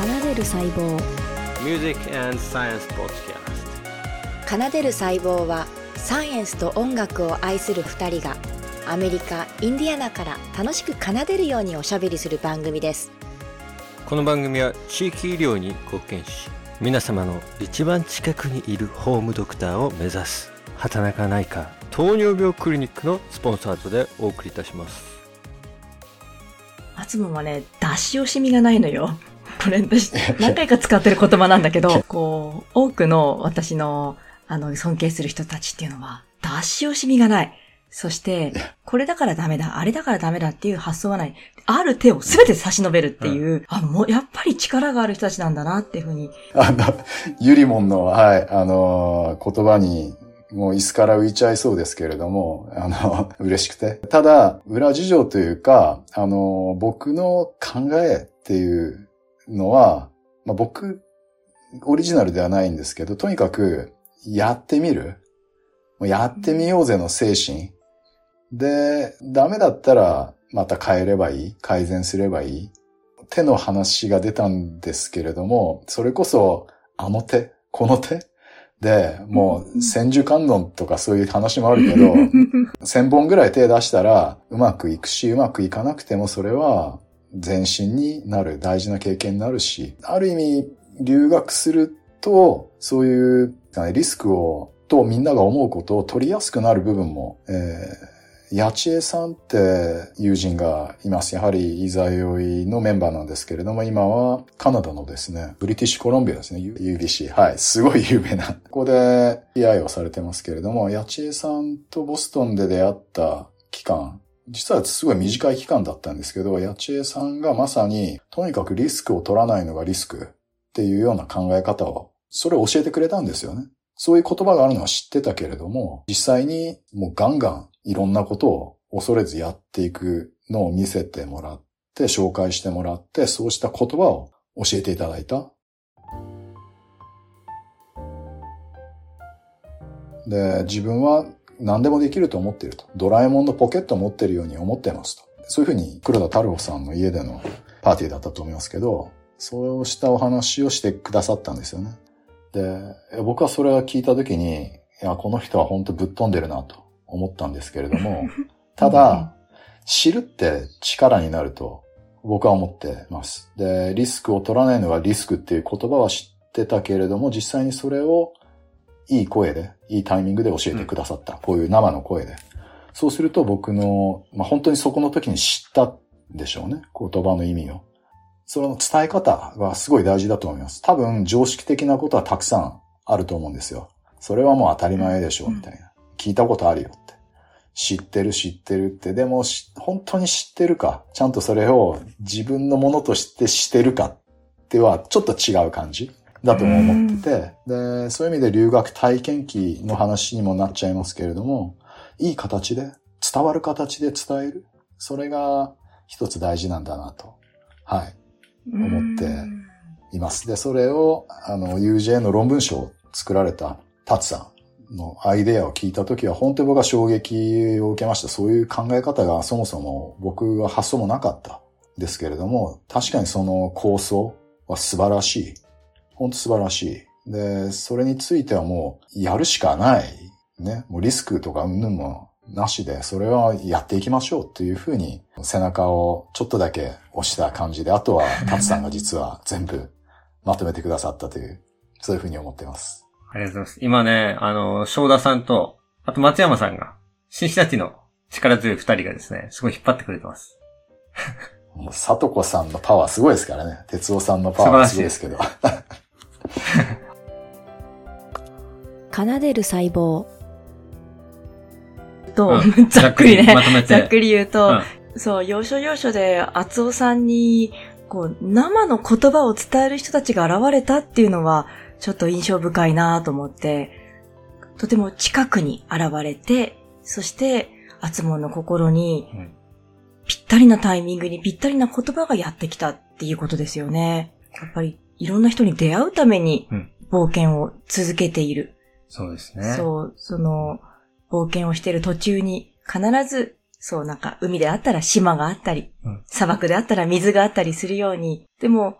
奏でる細胞。Music and Science Podcast. 奏でる細胞はサイエンスと音楽を愛する2人がアメリカ・インディアナから楽しく奏でるようにおしゃべりする番組です。この番組は地域医療に貢献し皆様の一番近くにいるホームドクターを目指す畑中内科糖尿病クリニックのスポンサードでお送りいたします。松もはね、出し惜しみがないのよ。これ私、何回か使ってる言葉なんだけど、こう、多くの私の、あの、尊敬する人たちっていうのは、出し惜しみがない。そして、これだからダメだ、あれだからダメだっていう発想はない。ある手を全て差し伸べるっていう、あ、もう、やっぱり力がある人たちなんだなっていうふうに。あの、ゆりもんの、はい、あの、言葉に、もう椅子から浮いちゃいそうですけれども、あの、嬉しくて。ただ、裏事情というか、あの、僕の考えっていうのは、まあ、僕、オリジナルではないんですけど、とにかく、やってみる。もうやってみようぜの精神。で、ダメだったら、また変えればいい。改善すればいい。手の話が出たんですけれども、それこそ、あの手、この手で、もう、千手観音とかそういう話もあるけど、千本ぐらい手出したら、うまくいくし、うまくいかなくても、それは、前進になる、大事な経験になるし、ある意味、留学すると、そういう、リスクを、とみんなが思うことを取りやすくなる部分も、えー八千恵さんって友人がいます。やはり、イザヨイのメンバーなんですけれども、今はカナダのですね、ブリティッシュコロンビアですね、UBC。はい。すごい有名な。ここで PI をされてますけれども、八千恵さんとボストンで出会った期間、実はすごい短い期間だったんですけど、八千恵さんがまさに、とにかくリスクを取らないのがリスクっていうような考え方を、それを教えてくれたんですよね。そういう言葉があるのは知ってたけれども、実際にもうガンガンいろんなことを恐れずやっていくのを見せてもらって、紹介してもらって、そうした言葉を教えていただいた。で、自分は何でもできると思っていると。ドラえもんのポケットを持ってるように思ってますと。そういうふうに黒田太郎さんの家でのパーティーだったと思いますけど、そうしたお話をしてくださったんですよね。で、僕はそれを聞いたときに、いや、この人は本当ぶっ飛んでるなと思ったんですけれども、ただ、知るって力になると僕は思ってます。で、リスクを取らないのがリスクっていう言葉は知ってたけれども、実際にそれをいい声で、いいタイミングで教えてくださった。こういう生の声で。そうすると僕の、まあ、本当にそこの時に知ったんでしょうね。言葉の意味を。その伝え方はすごい大事だと思います。多分常識的なことはたくさんあると思うんですよ。それはもう当たり前でしょう、みたいな。聞いたことあるよって。知ってる知ってるって。でも本当に知ってるか。ちゃんとそれを自分のものとしてしてるかってはちょっと違う感じだとも思ってて。で、そういう意味で留学体験記の話にもなっちゃいますけれども、いい形で、伝わる形で伝える。それが一つ大事なんだなと。はい。思っています。で、それを、あの、UJ の論文書を作られたタツさんのアイデアを聞いたときは、本当に僕は衝撃を受けました。そういう考え方がそもそも僕は発想もなかったですけれども、確かにその構想は素晴らしい。本当素晴らしい。で、それについてはもう、やるしかない。ね。もうリスクとかうんぬんもなしで、それはやっていきましょうっていうふうに背中をちょっとだけ押した感じで、あとはタツさんが実は全部まとめてくださったという、そういうふうに思っています。ありがとうございます。今ね、あの、正田さんと、あと松山さんが、新日立の力強い二人がですね、すごい引っ張ってくれてます。もう、さとこさんのパワーすごいですからね。哲夫さんのパワーすごいですけど。奏でる細胞と、うん ざっくりね。まとめて。ざっくり言うと、うんそう、要所要所で、厚尾さんに、こう、生の言葉を伝える人たちが現れたっていうのは、ちょっと印象深いなと思って、とても近くに現れて、そして、厚門の心にうん、ぴったりなタイミングにぴったりな言葉がやってきたっていうことですよね。やっぱり、いろんな人に出会うためにうん、冒険を続けている。そうですね。そう、その、冒険をしている途中に、必ず、そう、なんか、海であったら島があったり、うん砂漠であったら水があったりするように、でも、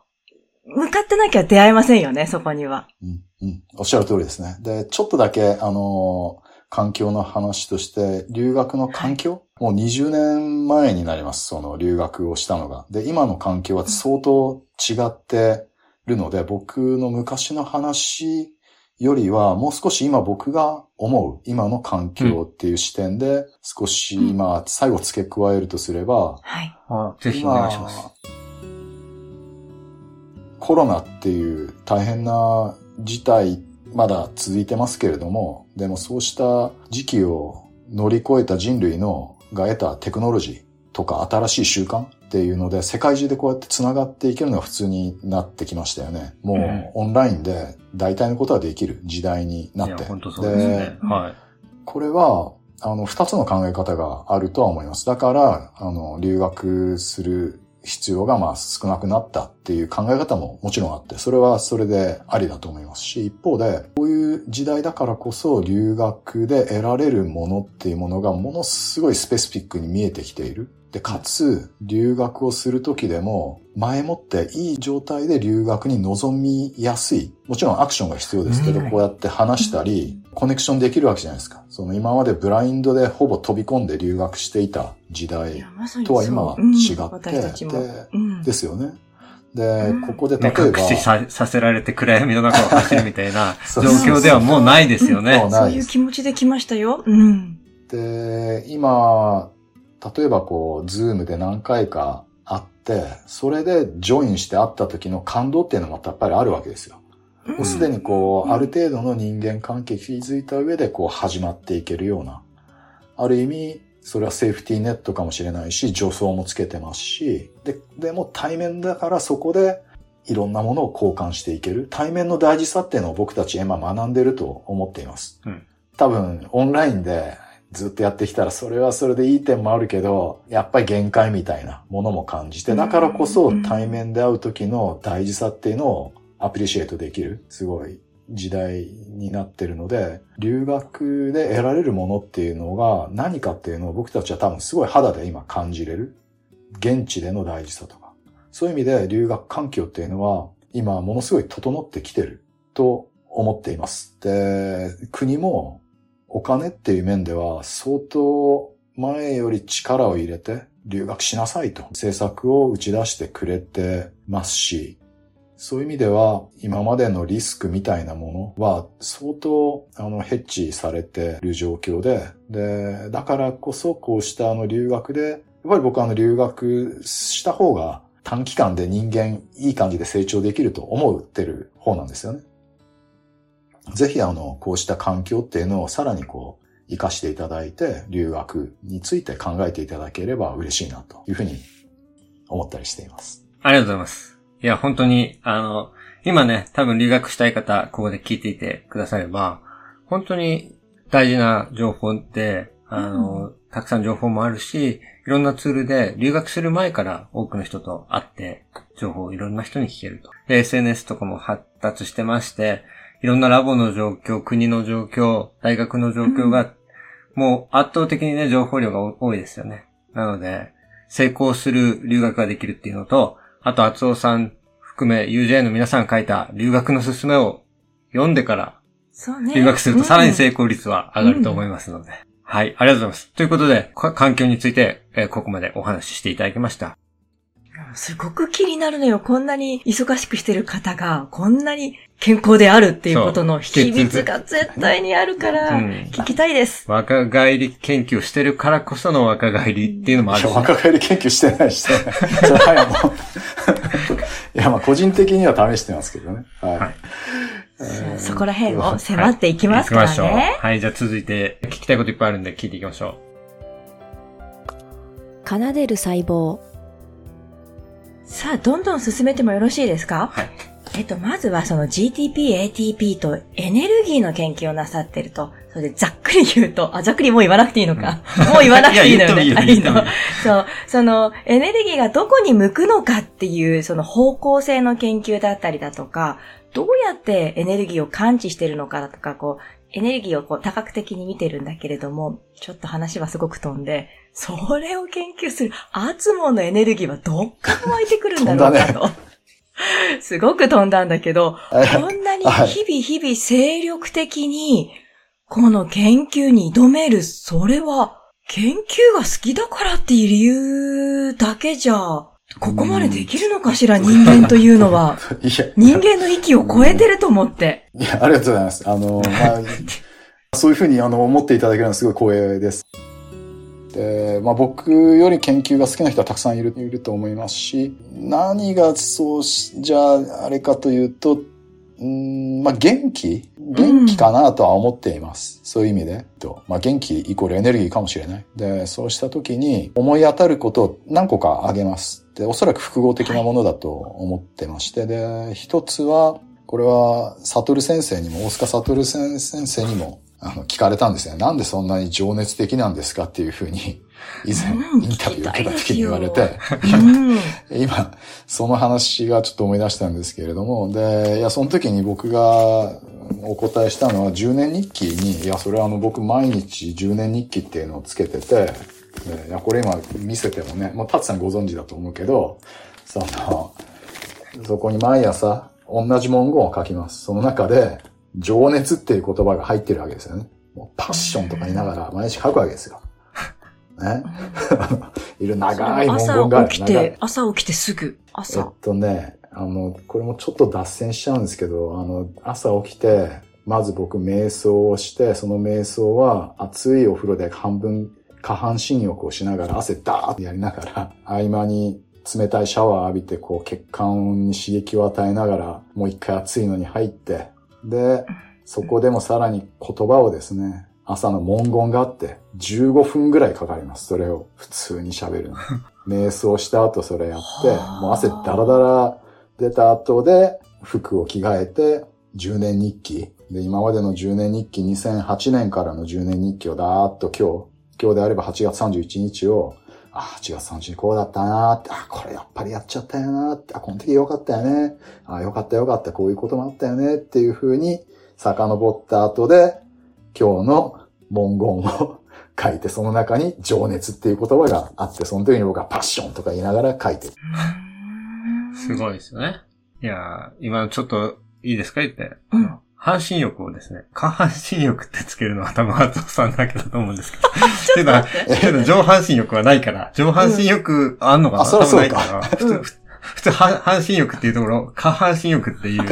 向かってなきゃ出会えませんよね、そこには。うん、うん。おっしゃる通りですね。で、ちょっとだけ、あのー環境の話として、留学の環境、もう20年前になります。その留学をしたのが。で、今の環境は相当違ってるので、僕の昔の話よりは、もう少し今僕が思う、今の環境っていう視点で、少し今、最後付け加えるとすれば、はい。あぜひお願いします。コロナっていう大変な事態、まだ続いてますけれども、でもそうした時期を乗り越えた人類のが得たテクノロジーとか新しい習慣っていうので、世界中でこうやって繋がっていけるのが普通になってきましたよね。もうオンラインで大体のことはできる時代にないって。や、本当そうですね。はい。これは、あの、二つの考え方があるとは思います。だから、あの、留学する必要がまあ少なくなったっていう考え方ももちろんあって、それはそれでありだと思いますし、一方で、こういう時代だからこそ留学で得られるものっていうものがものすごいスペシフィックに見えてきている。で、かつ、留学をするときでも、前もっていい状態で留学に臨みやすい。もちろんアクションが必要ですけど、うんこうやって話したり、コネクションできるわけじゃないですか。その今までブラインドでほぼ飛び込んで留学していた時い代とは今は違って。でうんですよね。でうん、ここで例ね、えば、隠しささせられて暗闇の中を走るみたいな 状況ではもうないですよね。そういう気持ちで来ましたよ。うん。で、今、例えばこう、 Zoom で何回か会って、それで join して会った時の感動っていうのもやっぱりあるわけですよ。もうすでにこう、うんある程度の人間関係築いた上でこう始まっていけるような。ある意味、それはセーフティーネットかもしれないし、助走もつけてますし、で、でも対面だからそこでいろんなものを交換していける。対面の大事さっていうのを僕たち今学んでると思っています。うん多分、オンラインでずっとやってきたら、それはそれでいい点もあるけど、やっぱり限界みたいなものも感じて、だからこそうん対面で会う時の大事さっていうのをアプリシエイトできる、すごい時代になってるので、留学で得られるものっていうのが何かっていうのを僕たちは多分すごい肌で今感じれる。現地での大事さとか。そういう意味で留学環境っていうのは今ものすごい整ってきてると思っています。で、国もお金っていう面では相当前より力を入れて留学しなさいと政策を打ち出してくれてますし、そういう意味では今までのリスクみたいなものは相当あのヘッジされている状況で、で、だからこそこうしたあの留学で、やっぱり僕はあの留学した方が短期間で人間いい感じで成長できると思ってる方なんですよね。ぜひあの、こうした環境っていうのをさらにこう、活かしていただいて、留学について考えていただければ嬉しいなというふうに思ったりしています。ありがとうございます。いや、本当に、あの、今ね、多分留学したい方、ここで聞いていてくだされば、本当に大事な情報って、あの、たくさん情報もあるし、いろんなツールで留学する前から多くの人と会って、情報をいろんな人に聞けると。で、SNS とかも発達してまして、いろんなラボの状況、国の状況、大学の状況が、もう圧倒的にね、情報量が多いですよね。なので、成功する留学ができるっていうのと、あと、厚尾さん含め UJ の皆さんが書いた留学の勧めを読んでからそうね。留学するとさらに成功。功率は上がると思いますので。はい、ありがとうございます。ということで、か環境について、えーここまでお話ししていただきました。すごく気になるのよ。こんなに忙しくしてる方が、こんなに健康であるっていうことの秘密が絶対にあるから、うん聞きたいです。若返り研究をしてるからこその若返りっていうのもあるし、いや若返り研究してないし てない。それはもういや、まあ個人的には試してますけどね。はい。はいえーそこら辺を迫っていきますから行きましょう。ね。はい、じゃあ続いて聞きたいこといっぱいあるんで聞いていきましょ奏でる細胞さあ、どんどん進めてもよろしいですか？はい。えっと、まずはその GTP、ATP とエネルギーの研究をなさってると、それでざっくり言うと、あ、ざっくりもう言わなくていいのか。もう言わなくていいのよね。いいいいいよ そう、そのエネルギーがどこに向くのかっていう、その方向性の研究だったりだとか、どうやってエネルギーを感知してるのかだとか、こう、エネルギーをこう多角的に見てるんだけれども、ちょっと話はすごく飛んで、それを研究するアツモのエネルギーはどっから湧いてくるんだろうかと。すごく飛んだんだけど、えこんなにはい日々日々精力的に、この研究に挑める、それは、研究が好きだからっていう理由だけじゃ、ここまでできるのかしら、人間というのは。人間の域を超えてると思って。いや、ありがとうございます。あの、まあ、そういうふうにあの思っていただけるのはすごい光栄です。で、まあ僕より研究が好きな人はたくさんいるいると思いますし、何がそうし、じゃああれかというと、うーんまあ元気？元気かなとは思っています。そういう意味で。とまあ元気イコールエネルギーかもしれない。で、そうした時に思い当たることを何個か挙げます。で、おそらく複合的なものだと思ってまして、で、一つは、これは、サトル先生にも、大塚サトル先生にも、あの、聞かれたんですよ。なんでそんなに情熱的なんですかっていうふうに、以前、うんインタビュー受けた時に言われて、うん。今、その話がちょっと思い出したんですけれども、で、いや、その時に僕がお答えしたのは、10年日記に、いや、それはあの、僕毎日10年日記っていうのをつけてて、でいや、これ今見せてもね、もう、タツさんご存知だと思うけど、その、そこに毎朝、同じ文言を書きます。その中で、情熱っていう言葉が入ってるわけですよね。もうパッションとか言いながら毎日書くわけですよ。ね。いる長い文言がある。朝起きて、朝起きてすぐ、えっ朝。とね、あの、これもちょっと脱線しちゃうんですけど、あの、朝起きて、まず僕瞑想をして、その瞑想は熱いお風呂で半分下半身浴をしながら汗ダーッとやりながら、合間に冷たいシャワー浴びて、こう血管に刺激を与えながら、もう一回熱いのに入って、で、そこでもさらに言葉をですね、朝の文言があって、15分ぐらいかかります。それを普通に喋るの。瞑想した後それやって、はあもう汗ダラダラ出た後で服を着替えて10年日記。で、今までの10年日記、2008年からの10年日記をだーっと今日、今日であれば8月31日を、あ、8月31日こうだったなーって、あ、これやっぱりやっちゃったよなーって、あ、この時よかったよね。あ、よかったよかった、こういうこともあったよねっていう風に遡った後で、今日の文言を書いて、その中に情熱っていう言葉があって、その時に僕はパッションとか言いながら書いてる。すごいですよね。いやー、今ちょっといいですか？言って。うん半身浴をですね、下半身浴ってつけるのは多分松尾さんだけだと思うんですけど。けど、けど上半身浴はないから、上半身浴あんのかな、うか多分ないから。普通、半半身浴っていうところ、下半身浴っていう。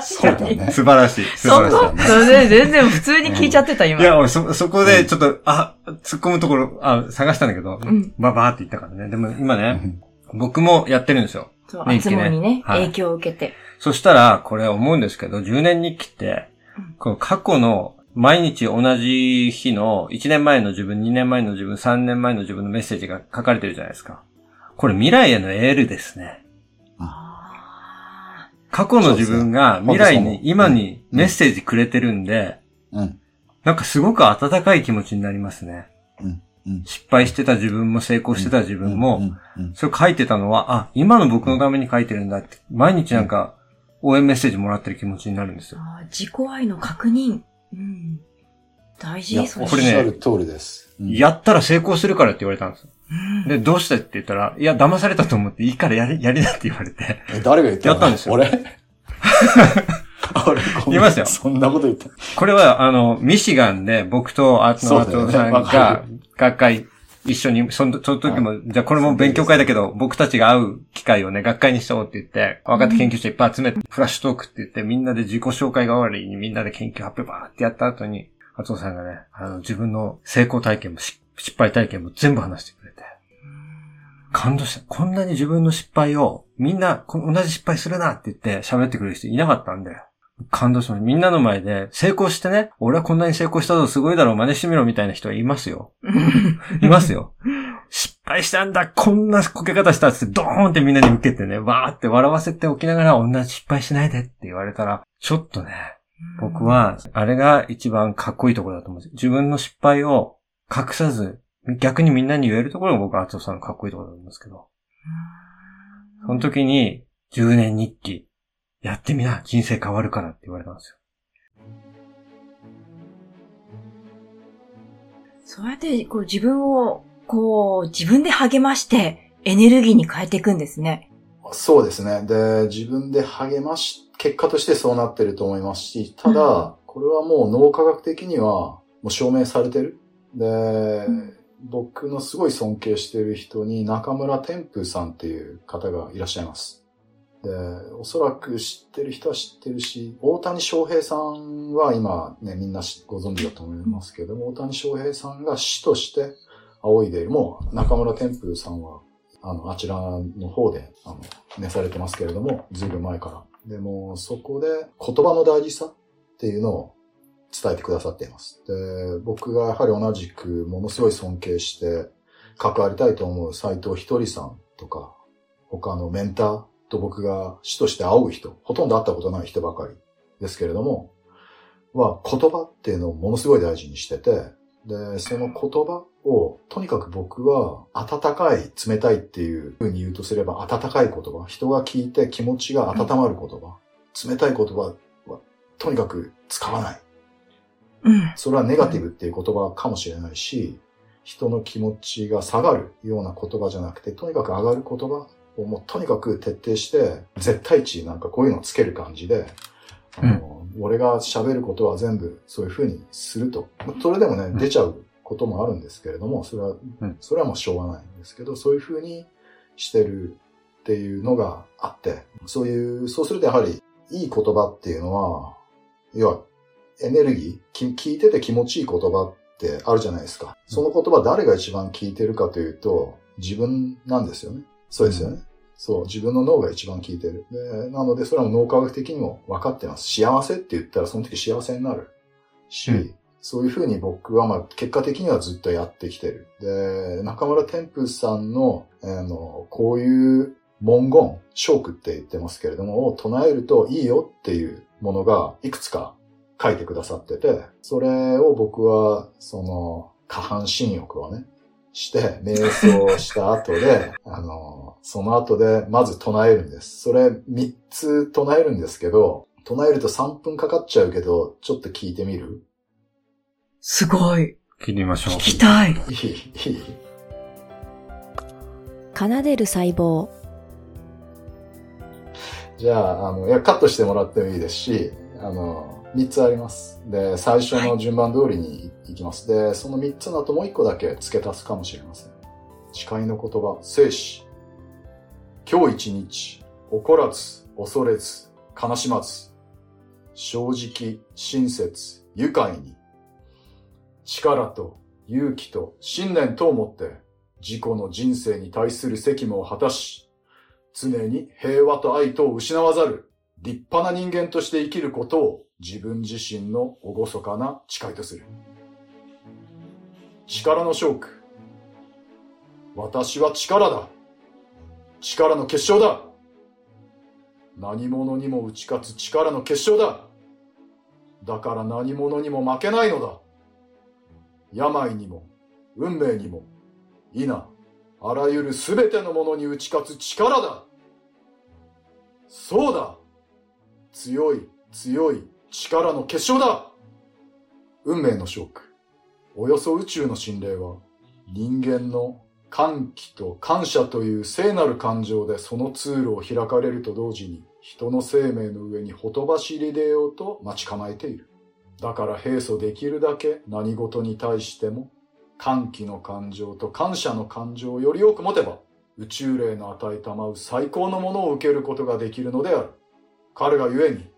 そうだね。素晴らしい。素そ晴らしい。こそれで全然普通に聞いちゃってた、今。いや、俺そ、そこでちょっと、あ、突っ込むところ、あ、探したんだけど、うんババーって言ったからね。でも今ね、僕もやってるんですよ。そう、日記ね厚もにね、はい影響を受けて。そしたら、これ思うんですけど、10年日記ってうん、この過去の毎日同じ日の1年前の自分、2年前の自分、3年前の自分のメッセージが書かれてるじゃないですか。これ未来へのエールですね。あ過去の自分が未来に、今にメッセージくれてるんで、うん。なんかすごく温かい気持ちになりますね。うん。うん。失敗してた自分も成功してた自分も、それ書いてたのは、あ、今の僕のために書いてるんだって、毎日なんか応援メッセージもらってる気持ちになるんですーよ。あー自己愛の確認。うん。大事、それ。おっしゃる通りです。うんやったら成功するからって言われたんですよ。うんで、どうしてって言ったら、いや、騙されたと思っていいからやり、やりなって言われて。え誰が言ったの？やったんですよ俺？言いますよ。そんなこと言った。これは、あの、ミシガンで僕とあの、そうだよね。松尾さんが、学会一緒に、その、その時も、じゃあこれも勉強会だけど、僕たちが会う機会をね、学会にしようって言って、若手研究者いっぱい集めて、フラッシュトークって言って、みんなで自己紹介代わりにみんなで研究発表バーってやった後に、松尾さんがね、あの、自分の成功体験もし失敗体験も全部話してくれて、感動した。こんなに自分の失敗を、みんな、こ同じ失敗するなって言って喋ってくれる人いなかったんで、感動しました。みんなの前で、成功してね、俺はこんなに成功したぞ、すごいだろう、真似してみろみたいな人はいますよ。いますよ。失敗したんだ、こんなこけ方したっつって、ドーンってみんなに受けてね、わーって笑わせておきながら、同じ失敗しないでって言われたら、ちょっとね、僕、は、あれが一番かっこいいところだと思うんです。自分の失敗を隠さず、逆にみんなに言えるところが僕は厚尾さんのかっこいいところだと思うんですけど、その時に、10年日記、やってみな、人生変わるからって言われたんですよ。そうやって、こう自分を、こう、自分で励まして、エネルギーに変えていくんですね。そうですね。で、自分で励まし、結果としてそうなってると思いますし、ただ、これはもう脳科学的にはもう証明されてる。で、僕のすごい尊敬している人に中村天風さんっていう方がいらっしゃいます。で、おそらく知ってる人は知ってるし、大谷翔平さんは今ね、みんなご存知だと思いますけども、大谷翔平さんが師として仰いでいる。もう中村天風さんは、あの、あちらの方で、あの、召されてますけれども、ずいぶん前から。でも、そこで言葉の大事さっていうのを伝えてくださっています。で、僕がやはり同じくものすごい尊敬して関わりたいと思う斎藤ひとりさんとか、他のメンターと僕が師として会う人、ほとんど会ったことない人ばかりですけれども、は言葉っていうのをものすごい大事にしてて、で、その言葉を、とにかく僕は、温かい、冷たいっていう風に言うとすれば、温かい言葉。人が聞いて気持ちが温まる言葉。冷たい言葉は、とにかく使わない。うん。それはネガティブっていう言葉かもしれないし、人の気持ちが下がるような言葉じゃなくて、とにかく上がる言葉をもうとにかく徹底して、絶対値なんかこういうのをつける感じで、あの、俺が喋ることは全部そういう風にすると。それでもね、ん出ちゃうこともあるんですけれども、それはうん、それはもうしょうがないんですけど、そういう風にしてるっていうのがあって、そういう、そうするとやはり、いい言葉っていうのは、要は、エネルギー、き聞いてて気持ちいい言葉ってあるじゃないですか。その言葉誰が一番聞いてるかというと、自分なんですよね。そうですよね。そう、自分の脳が一番聞いてる。で、なので、それは脳科学的にも分かってます。幸せって言ったらその時幸せになるし、うんそういうふうに僕はまあ結果的にはずっとやってきてる。で、中村天風さんの、あの、こういう文言、ショークって言ってますけれども、を唱えるといいよっていうものがいくつか書いてくださってて、それを僕は、その、下半身浴をね、して、瞑想した後で、あの、その後で、まず唱えるんです。それ3つ唱えるんですけど、唱えると3分かかっちゃうけど、ちょっと聞いてみる？すごい。切りましょう聞。きたい。いいいい奏でる細胞じゃあ、あの、いや、カットしてもらってもいいですし、あの、3つあります。で、最初の順番通りに行きます。で、その3つの後もう1個だけ付け足すかもしれません。誓いの言葉、生死。今日一日、怒らず、恐れず、悲しまず、正直、親切、愉快に、力と勇気と信念とをもって、自己の人生に対する責務を果たし、常に平和と愛とを失わざる。立派な人間として生きることを自分自身の厳かな誓いとする。力のショーク。私は力だ。力の結晶だ。何者にも打ち勝つ力の結晶だ。だから何者にも負けないのだ。病にも、運命にも、否、あらゆるすべてのものに打ち勝つ力だ。そうだ。強い、強い力の結晶だ。運命のショック。およそ宇宙の心霊は、人間の歓喜と感謝という聖なる感情でその通路を開かれると同時に、人の生命の上にほとばしり出ようと待ち構えている。だから平素できるだけ何事に対しても歓喜の感情と感謝の感情をより多く持てば、宇宙霊の与えたまう最高のものを受けることができるのである。彼がゆえに、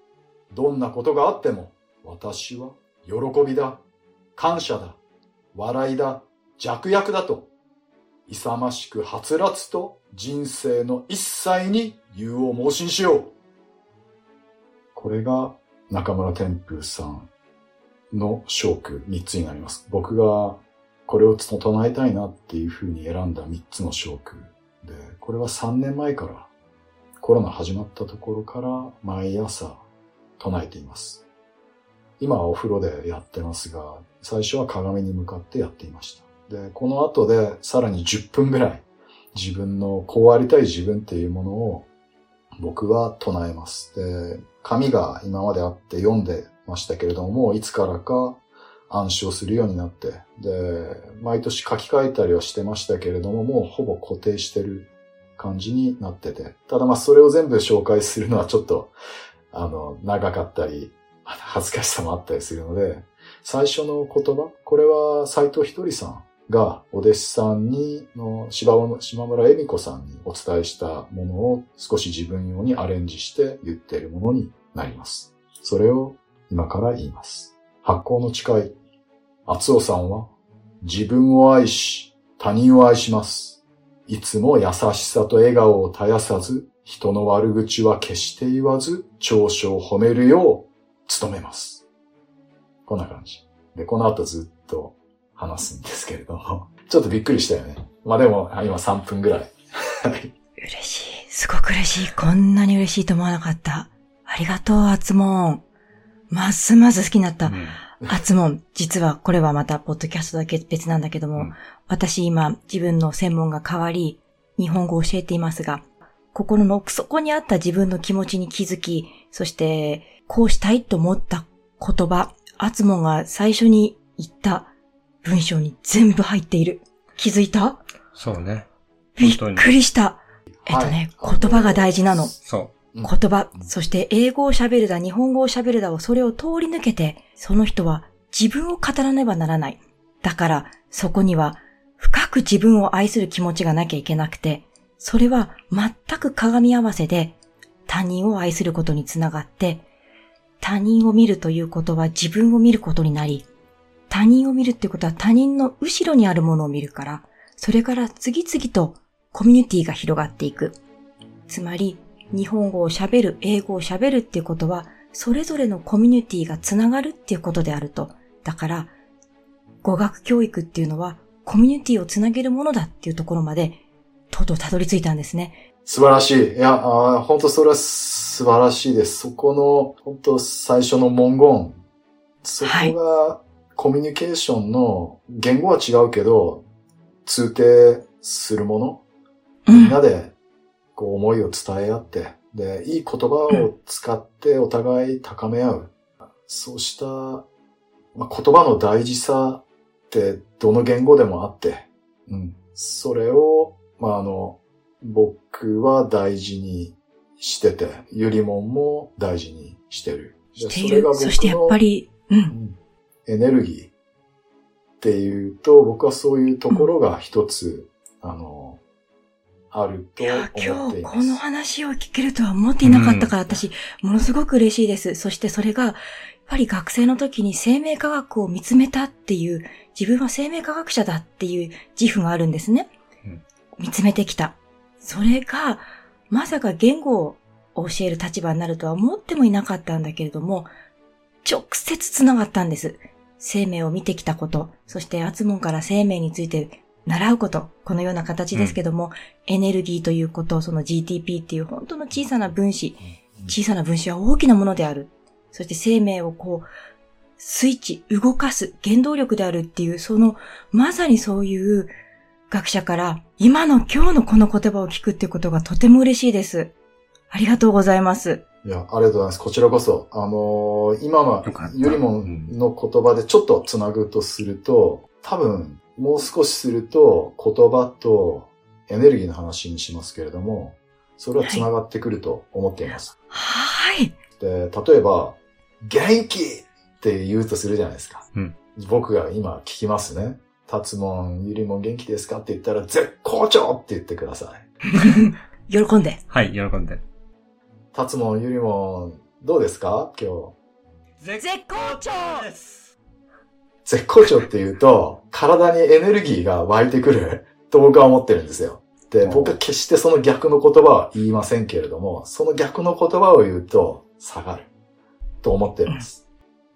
どんなことがあっても、私は喜びだ、感謝だ、笑いだ、弱薬だと、勇ましくはつらつと人生の一切に言うを盲信しよう。これが中村天風さんのショーク3つになります。僕がこれを唱えたいなっていうふうに選んだ3つのショークで、これは3年前からコロナ始まったところから毎朝唱えています。今はお風呂でやってますが、最初は鏡に向かってやっていました。で、この後でさらに10分ぐらい自分のこうありたい自分っていうものを僕は唱えます。で、紙が今まであって読んでましたけれども、いつからか暗唱するようになって、で、毎年書き換えたりはしてましたけれども、もうほぼ固定してる感じになってて。ただまあそれを全部紹介するのはちょっと、あの、長かったり、恥ずかしさもあったりするので、最初の言葉、これは斎藤ひとりさんがお弟子さんに、の島村恵美子さんにお伝えしたものを少し自分用にアレンジして言っているものになります。それを今から言います。発行の誓い。厚尾さんは自分を愛し、他人を愛します。いつも優しさと笑顔を絶やさず、人の悪口は決して言わず、長所を褒めるよう努めます。こんな感じ。で、この後ずっと話すんですけれども、ちょっとびっくりしたよね。まあでも、今3分ぐらい。嬉しい。すごく嬉しい。こんなに嬉しいと思わなかった。ありがとう、アツモン。ますます好きになった。うんアツモン、実はこれはまたポッドキャストだけ別なんだけども、うん、私今自分の専門が変わり、日本語を教えていますが、心の奥底にあった自分の気持ちに気づき、そしてこうしたいと思った言葉、アツモンが最初に言った文章に全部入っている。気づいた？そうね。びっくりした。えっとね、はい、言葉が大事なの。そう。言葉、そして英語を喋るだ、日本語を喋るだをそれを通り抜けて、その人は自分を語らねばならない。だから、そこには深く自分を愛する気持ちがなきゃいけなくて、それは全く鏡合わせで他人を愛することにつながって、他人を見るということは自分を見ることになり、他人を見るってことは他人の後ろにあるものを見るから、それから次々とコミュニティが広がっていく。つまり、日本語を喋る、英語を喋るっていうことは、それぞれのコミュニティがつながるっていうことであると。だから、語学教育っていうのは、コミュニティをつなげるものだっていうところまで、とうとうたどり着いたんですね。素晴らしい。いや、本当それは素晴らしいです。そこの、本当最初の文言。そこが、コミュニケーションの言語は違うけど、通底するもの、みんなでこう思いを伝え合って、で、いい言葉を使ってお互い高め合う。そうした、まあ、言葉の大事さってどの言語でもあって、うん。それを、まあ、あの、僕は大事にしてて、ゆりもんも大事にしてる。している。そしてやっぱり、うん、うんエネルギーっていうと、僕はそういうところが一つ、うん、あの、あると思っていや、今日この話を聞けるとは思っていなかったから、うん、私、ものすごく嬉しいです。そしてそれが、やっぱり学生の時に生命科学を見つめたっていう、自分は生命科学者だっていう自負があるんですね。うん、見つめてきた。それが、まさか言語を教える立場になるとは思ってもいなかったんだけれども、直接繋がったんです。生命を見てきたこと、そしてアツモンから生命について習うこと、このような形ですけども、うん、エネルギーということ、その GTP っていう本当の小さな分子、小さな分子は大きなものである。そして生命をこう、スイッチ、動かす原動力であるっていう、その、まさにそういう学者から、今の今日のこの言葉を聞くってことがとても嬉しいです。ありがとうございます。いや、ありがとうございます。こちらこそ。あのー、今のよりもの言葉でちょっとつなぐとすると、多分、もう少しすると言葉とエネルギーの話にしますけれども、それはつながってくると思っています。はい。で、例えば、元気って言うとするじゃないですか。うん、僕が今聞きますね。達もゆりも元気ですかって言ったら、絶好調って言ってください。喜んで。はい、喜んで。たつもゆりもどうですか？今日。絶好調です絶好調って言うと、体にエネルギーが湧いてくると僕は思ってるんですよ。で、僕は決してその逆の言葉は言いませんけれども、その逆の言葉を言うと下がると思っています。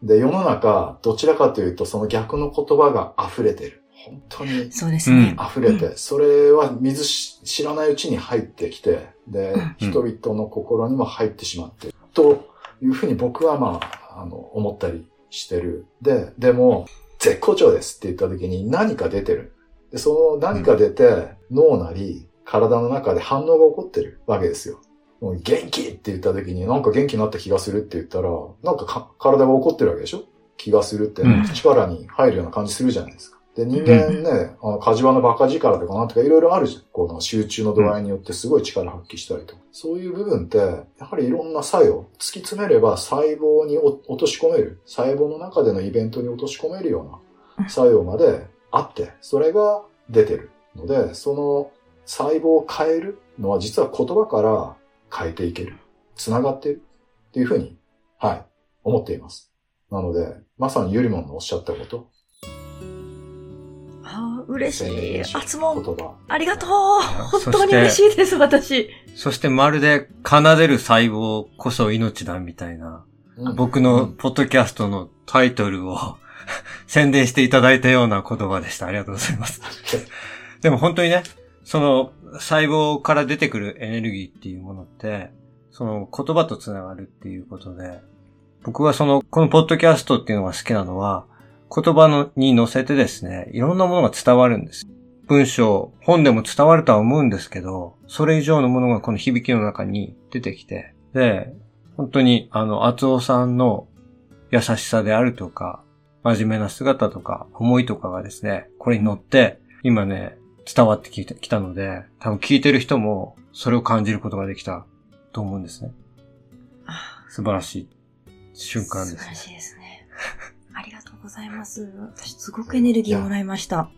で、世の中、どちらかというとその逆の言葉が溢れてる。本当にそうですね。溢れて、それは水知らないうちに入ってきて、で、人々の心にも入ってしまってる。というふうに僕はまあ、あの、思ったりしてる。で、でも、絶好調ですって言った時に何か出てる。で、その何か出て、脳なり、体の中で反応が起こってるわけですよ。もう元気って言った時になんか元気になった気がするって言ったら、なんか体が起こってるわけでしょ？気がするって、力に入るような感じするじゃないですか。で、人間ね、あのカジワのバカ力とかなんとかいろいろあるじゃん。この集中の度合いによってすごい力発揮したりとか。そういう部分って、やはりいろんな作用、突き詰めれば細胞に落とし込める、細胞の中でのイベントに落とし込めるような作用まであって、それが出てるので、その細胞を変えるのは実は言葉から変えていける。繋がっている。っていうふうに、はい、思っています。なので、まさにユリモンのおっしゃったこと。あー嬉しい。言あつもん、葉。ありがとう。本当に嬉しいです、私。そしてまるで奏でる細胞こそ命だみたいな、うん僕のポッドキャストのタイトルを 宣伝していただいたような言葉でした。ありがとうございます。でも本当にね、その細胞から出てくるエネルギーっていうものって、その言葉とつながるっていうことで、僕はその、このポッドキャストっていうのが好きなのは、言葉のに乗せてですね、いろんなものが伝わるんです。文章、本でも伝わるとは思うんですけど、それ以上のものがこの響きの中に出てきて、で、本当にあの、厚尾さんの優しさであるとか、真面目な姿とか、思いとかがですね、これに乗って、今ね、伝わってきたきたので、多分聞いてる人もそれを感じることができたと思うんですね。あ素晴らしい瞬間ですね素晴ら。しいですね。ありがとうございます。私、すごくエネルギーもらいました。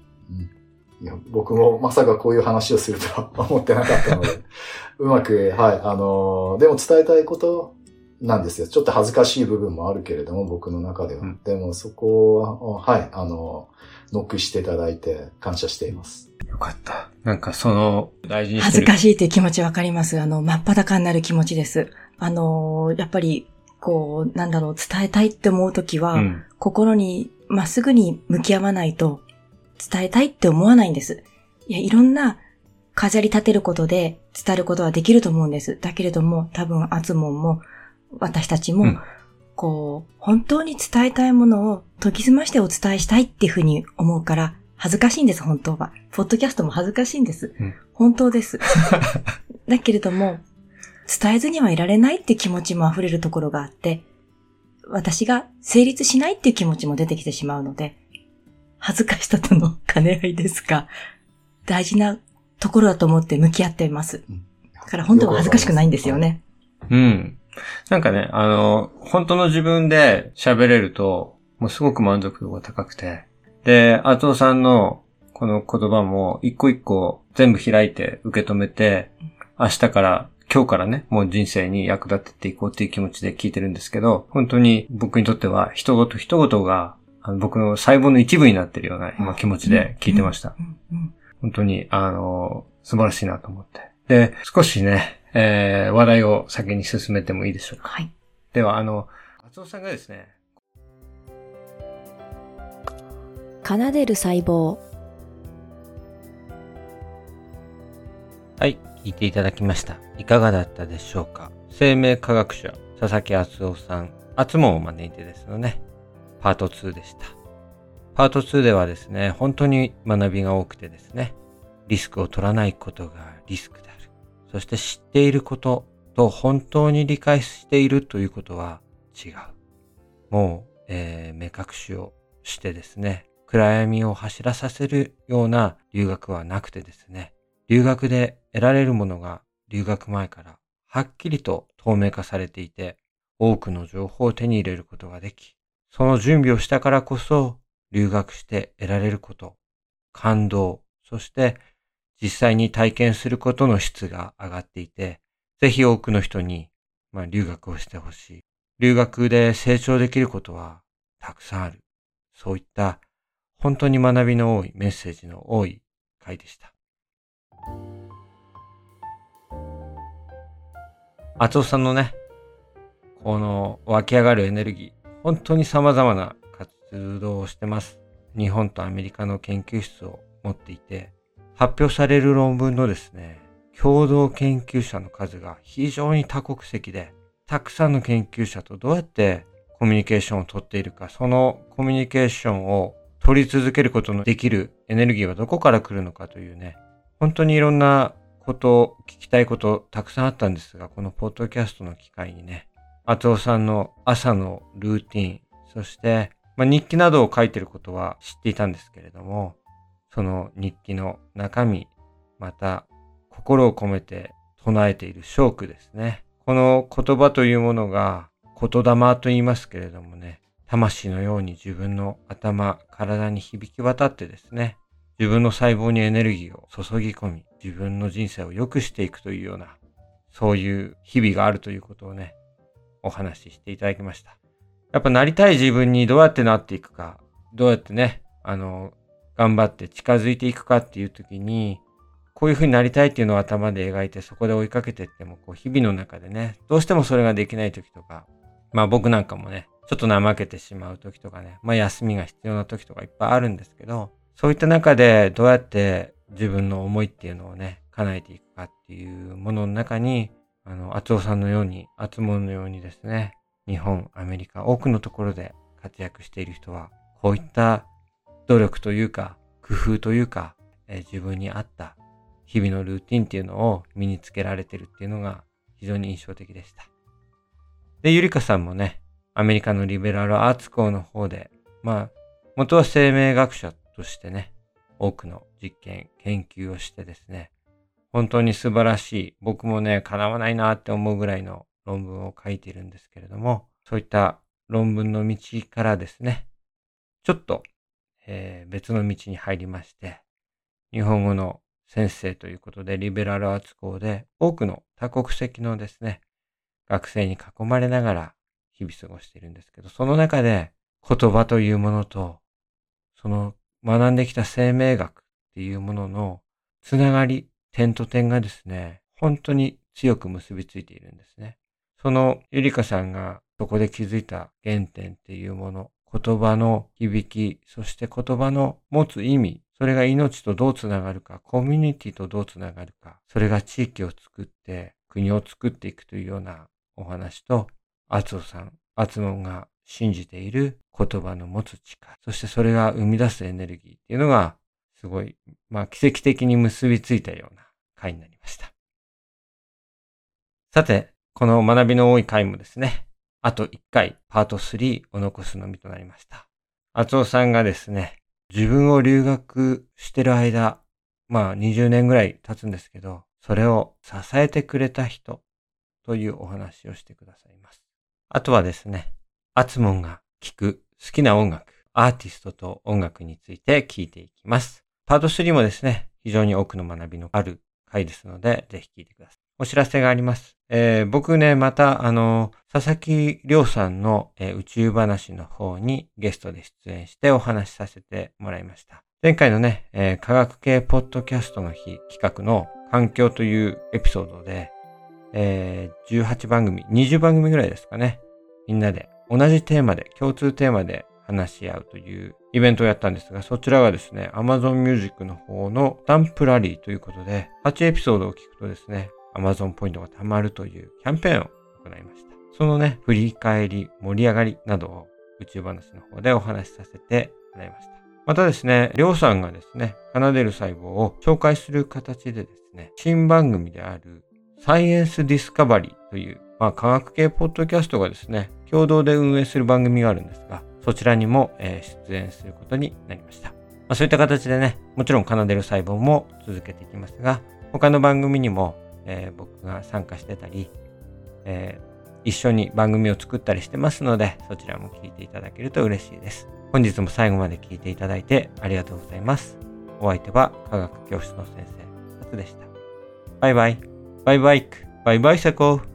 いや僕もまさかこういう話をするとは思ってなかったので、うまく、はい、あのーでも伝えたいことなんですよ。ちょっと恥ずかしい部分もあるけれども、僕の中では。うんでもそこは、はい、あのーノックしていただいて感謝しています。よかった。なんかその、大事にし恥てる。ずかしいという気持ちわかります。あの、真っ裸になる気持ちです。あの、やっぱり、こう、なんだろう、伝えたいって思うときは、うん。心にまっすぐに向き合わないと、伝えたいって思わないんです。いや、いろんな飾り立てることで伝えることはできると思うんです。だけれども、多分、アツモンも、私たちも、うんこう、本当に伝えたいものを研ぎ澄ましてお伝えしたいっていうふうに思うから、恥ずかしいんです、本当は。ポッドキャストも恥ずかしいんです。うん本当です。だけれども、伝えずにはいられないって気持ちも溢れるところがあって、私が成立しないっていう気持ちも出てきてしまうので、恥ずかしさとの兼ね合いですが、大事なところだと思って向き合っています。だから本当は恥ずかしくないんですよね。うん。なんかね、あの、本当の自分で喋れると、もうすごく満足度が高くて。で、厚尾さんのこの言葉も一個一個全部開いて受け止めて、明日から、今日からね、もう人生に役立てていこうっていう気持ちで聞いてるんですけど、本当に僕にとっては一言一言があの僕の細胞の一部になってるような今気持ちで聞いてました。本当に、あの、素晴らしいなと思って。で、少しね、えー、話題を先に進めてもいいでしょうか。はい。では、あの、厚尾さんがですね、奏でる細胞はい、聞いていただきました。いかがだったでしょうか？生命科学者、佐々木厚夫さん、厚もを招いてですよね。パート2でした。パート2ではですね、本当に学びが多くてですね、リスクを取らないことがリスクである。そして知っていることと本当に理解しているということは違う。もう、えー目隠しをしてですね、暗闇を走らさせるような留学はなくてですね、留学で得られるものが留学前からはっきりと透明化されていて、多くの情報を手に入れることができ、その準備をしたからこそ留学して得られること、感動、そして実際に体験することの質が上がっていて、ぜひ多くの人に、まあ、留学をしてほしい。留学で成長できることはたくさんある。そういった本当に学びの多いメッセージの多い回でした。厚尾さんのね、この湧き上がるエネルギー、本当に様々な活動をしてます。日本とアメリカの研究室を持っていて、発表される論文のですね、共同研究者の数が非常に多国籍で、たくさんの研究者とどうやってコミュニケーションをとっているか、そのコミュニケーションを取り続けることのできるエネルギーはどこから来るのかというね、本当にいろんなこと、聞きたいことたくさんあったんですが、このポッドキャストの機会にね、厚尾さんの朝のルーティン、そしてまあ、日記などを書いてることは知っていたんですけれども、その日記の中身、また心を込めて唱えているショークですね。この言葉というものが言霊と言いますけれどもね、魂のように自分の頭、体に響き渡ってですね、自分の細胞にエネルギーを注ぎ込み、自分の人生を良くしていくというような、そういう日々があるということをね、お話ししていただきました。やっぱなりたい自分にどうやってなっていくか、どうやってね、あの、頑張って近づいていくかっていう時に、こういう風になりたいっていうのを頭で描いてそこで追いかけていっても、こう日々の中でね、どうしてもそれができない時とか、まあ僕なんかもね、ちょっと怠けてしまう時とかね、まあ休みが必要な時とかいっぱいあるんですけど、そういった中でどうやって自分の思いっていうのをね、叶えていくかっていうものの中に、あの、厚尾さんのように、厚物のようにですね、日本、アメリカ、多くのところで活躍している人は、こういった努力というか、工夫というか、え自分に合った日々のルーティンっていうのを身につけられてるっていうのが非常に印象的でした。で、ゆりかさんもね、アメリカのリベラルアーツ校の方で、まあ、元は生命学者としてね、多くの実験、研究をしてですね、本当に素晴らしい、僕もね、叶わないなって思うぐらいの論文を書いているんですけれども、そういった論文の道からですね、ちょっと、えー、別の道に入りまして、日本語の先生ということで、リベラルアーツ校で多くの多国籍のですね、学生に囲まれながら日々過ごしているんですけど、その中で言葉というものと、その学んできた生命学っていうもののつながり、点と点がですね、本当に強く結びついているんですね。そのゆりかさんがそこで気づいた原点っていうもの、言葉の響き、そして言葉の持つ意味、それが命とどうつながるか、コミュニティとどうつながるか、それが地域を作って国を作っていくというようなお話と、アツオさん、アツモンが信じている言葉の持つ力、そしてそれが生み出すエネルギーっていうのが、すごい、まあ奇跡的に結びついたような回になりました。さて、この学びの多い回もですね、あと1回、パート3を残すのみとなりました。厚尾さんがですね、自分を留学してる間、まあ20年ぐらい経つんですけど、それを支えてくれた人というお話をしてくださいます。あとはですね、アツモンが聴く好きな音楽、アーティストと音楽について聞いていきます。パート3もですね、非常に多くの学びのある回ですので、ぜひ聞いてください。お知らせがあります。えー、僕ね、また、あの、佐々木亮さんの、えー、宇宙話の方にゲストで出演してお話しさせてもらいました。前回のね、えー、科学系ポッドキャストの日企画の環境というエピソードで、えー、18番組、20番組ぐらいですかね。みんなで同じテーマで、共通テーマで話し合うというイベントをやったんですが、そちらがですね、Amazon Music の方のタンプラリーということで、8エピソードを聞くとですね、Amazon ポイントが貯まるというキャンペーンを行いました。そのね、振り返り、盛り上がりなどを宇宙話の方でお話しさせてもらいました。またですね、りょうさんがですね、奏でる細胞を紹介する形でですね、新番組であるサイエンスディスカバリーという、まあ、科学系ポッドキャストがですね、共同で運営する番組があるんですが、そちらにも、えー、出演することになりました。まあ、そういった形でね、もちろん奏でる細胞も続けていきますが、他の番組にもえー、僕が参加してたり、えー、一緒に番組を作ったりしてますので、そちらも聞いていただけると嬉しいです。本日も最後まで聞いていただいてありがとうございます。お相手は科学教室の先生、タツでした。バイバイ。バイバイク。バイバイセコー。